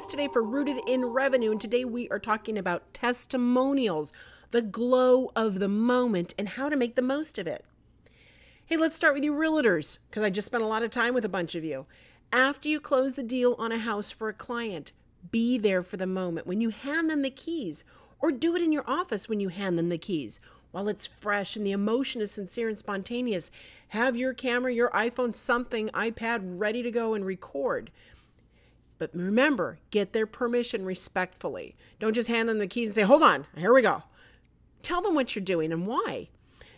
host today for Rooted in Revenue, and today we are talking about testimonials, the glow of the moment, and how to make the most of it. Hey, let's start with you realtors, because I just spent a lot of time with a bunch of you. After you close the deal on a house for a client, be there for the moment when you hand them the keys, or do it in your office when you hand them the keys. While it's fresh and the emotion is sincere and spontaneous, have your camera, your iPhone, something, iPad ready to go and record. But remember, get their permission respectfully. Don't just hand them the keys and say, hold on, here we go. Tell them what you're doing and why.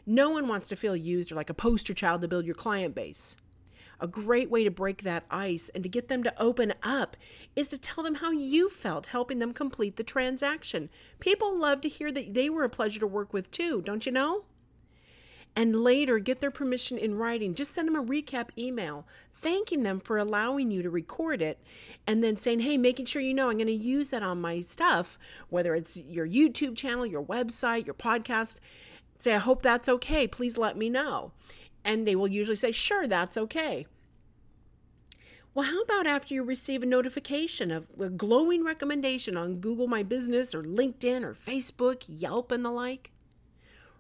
No one wants to feel used or like a poster child to build your client base. A great way to break that ice and to get them to open up is to tell them how you felt helping them complete the transaction. People love to hear that they were a pleasure to work with too, don't you know? And later get their permission in writing. Just send them a recap email thanking them for allowing you to record it and then saying, hey, making sure you know I'm going to use that on my stuff, whether it's your YouTube channel, your website, your podcast. Say, I hope that's okay. Please let me know. And they will usually say, sure, that's okay. Well, how about after you receive a notification of a glowing recommendation on Google My Business or LinkedIn or Facebook, Yelp, and the like?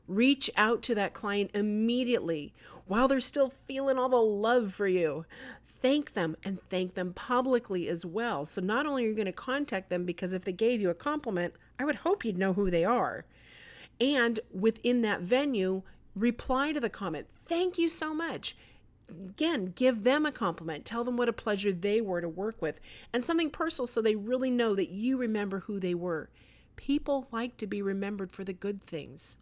Reach out to that client immediately while they're still feeling all the love for you. Thank them and thank them publicly as well. So, not only are you going to contact them because if they gave you a compliment, I would hope you'd know who they are. And within that venue, reply to the comment. Thank you so much. Again, give them a compliment. Tell them what a pleasure they were to work with and something personal so they really know that you remember who they were. People like to be remembered for the good things.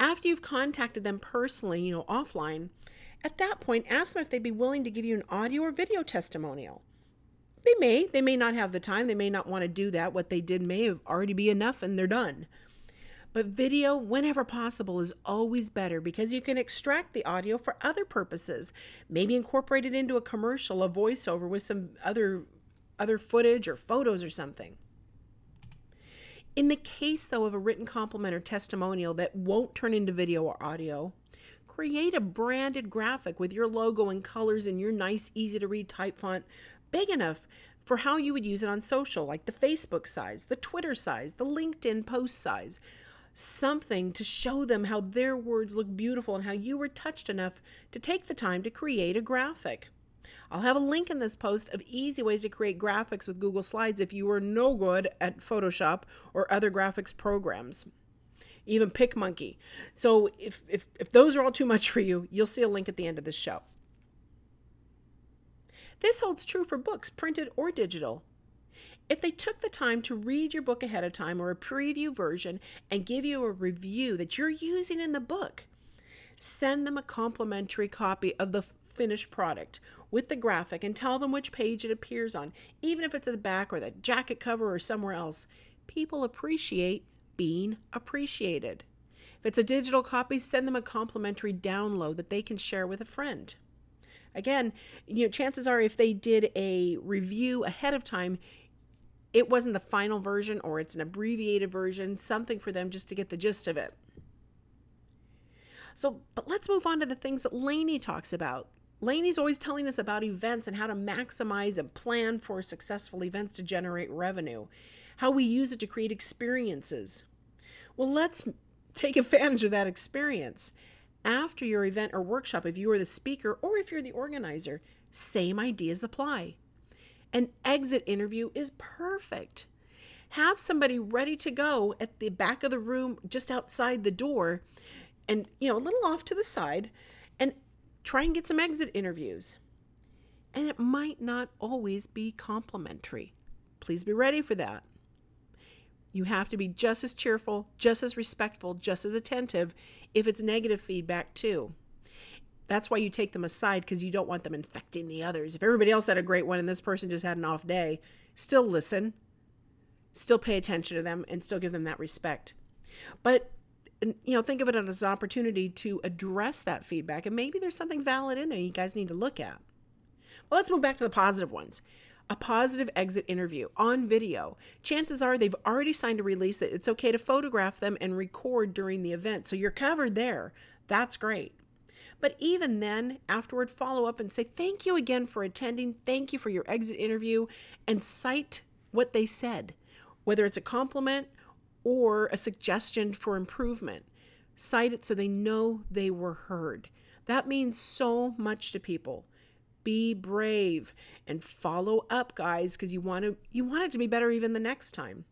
After you've contacted them personally, you know, offline, at that point, ask them if they'd be willing to give you an audio or video testimonial. They may, they may not have the time, they may not want to do that. What they did may have already be enough and they're done. But video, whenever possible, is always better because you can extract the audio for other purposes. Maybe incorporate it into a commercial, a voiceover with some other other footage or photos or something. In the case, though, of a written compliment or testimonial that won't turn into video or audio, create a branded graphic with your logo and colors and your nice, easy to read type font, big enough for how you would use it on social, like the Facebook size, the Twitter size, the LinkedIn post size. Something to show them how their words look beautiful and how you were touched enough to take the time to create a graphic. I'll have a link in this post of easy ways to create graphics with Google Slides if you are no good at Photoshop or other graphics programs. Even PicMonkey. So if, if, if those are all too much for you, you'll see a link at the end of the show. This holds true for books, printed or digital. If they took the time to read your book ahead of time or a preview version and give you a review that you're using in the book, send them a complimentary copy of the finished product with the graphic and tell them which page it appears on, even if it's at the back or the jacket cover or somewhere else. People appreciate being appreciated. If it's a digital copy, send them a complimentary download that they can share with a friend. Again, you know, chances are if they did a review ahead of time, it wasn't the final version or it's an abbreviated version, something for them just to get the gist of it. So, but let's move on to the things that Lainey talks about. Lainey's always telling us about events and how to maximize and plan for successful events to generate revenue, how we use it to create experiences. Well, let's take advantage of that experience. After your event or workshop, if you are the speaker or if you're the organizer, same ideas apply. An exit interview is perfect. Have somebody ready to go at the back of the room, just outside the door, and you know, a little off to the side, try and get some exit interviews. And it might not always be complimentary. Please be ready for that. You have to be just as cheerful, just as respectful, just as attentive if it's negative feedback, too. That's why you take them aside because you don't want them infecting the others. If everybody else had a great one and this person just had an off day, still listen, still pay attention to them, and still give them that respect. But you know, think of it as an opportunity to address that feedback. And maybe there's something valid in there you guys need to look at. Well, let's move back to the positive ones. A positive exit interview on video. Chances are they've already signed a release that it's okay to photograph them and record during the event. So you're covered there. That's great. But even then, afterward, follow up and say, Thank you again for attending. Thank you for your exit interview, and cite what they said, whether it's a compliment or a suggestion for improvement. Cite it so they know they were heard. That means so much to people. Be brave and follow up, guys, because you want to you want it to be better even the next time.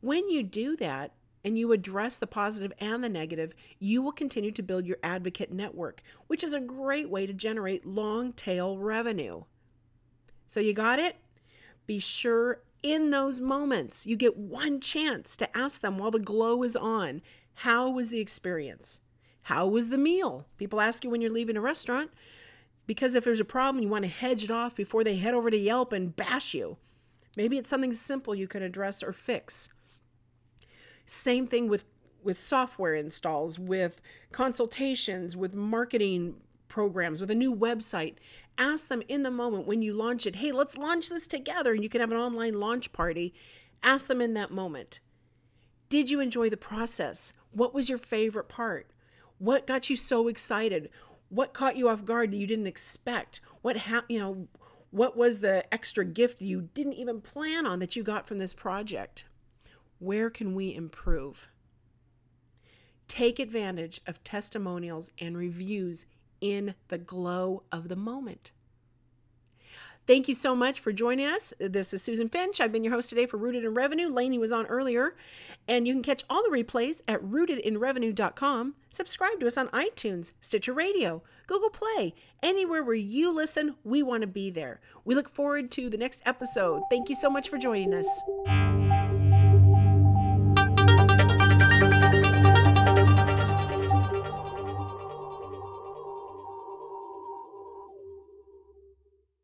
When you do that, and you address the positive and the negative, you will continue to build your advocate network, which is a great way to generate long tail revenue. So, you got it? Be sure in those moments you get one chance to ask them while the glow is on how was the experience? How was the meal? People ask you when you're leaving a restaurant because if there's a problem, you want to hedge it off before they head over to Yelp and bash you. Maybe it's something simple you can address or fix. Same thing with with software installs, with consultations, with marketing programs, with a new website. Ask them in the moment when you launch it, hey, let's launch this together, and you can have an online launch party. Ask them in that moment. Did you enjoy the process? What was your favorite part? What got you so excited? What caught you off guard that you didn't expect? What ha- you know, what was the extra gift you didn't even plan on that you got from this project? Where can we improve? Take advantage of testimonials and reviews in the glow of the moment. Thank you so much for joining us. This is Susan Finch. I've been your host today for Rooted in Revenue. Lainey was on earlier, and you can catch all the replays at rootedinrevenue.com. Subscribe to us on iTunes, Stitcher Radio, Google Play, anywhere where you listen, we want to be there. We look forward to the next episode. Thank you so much for joining us.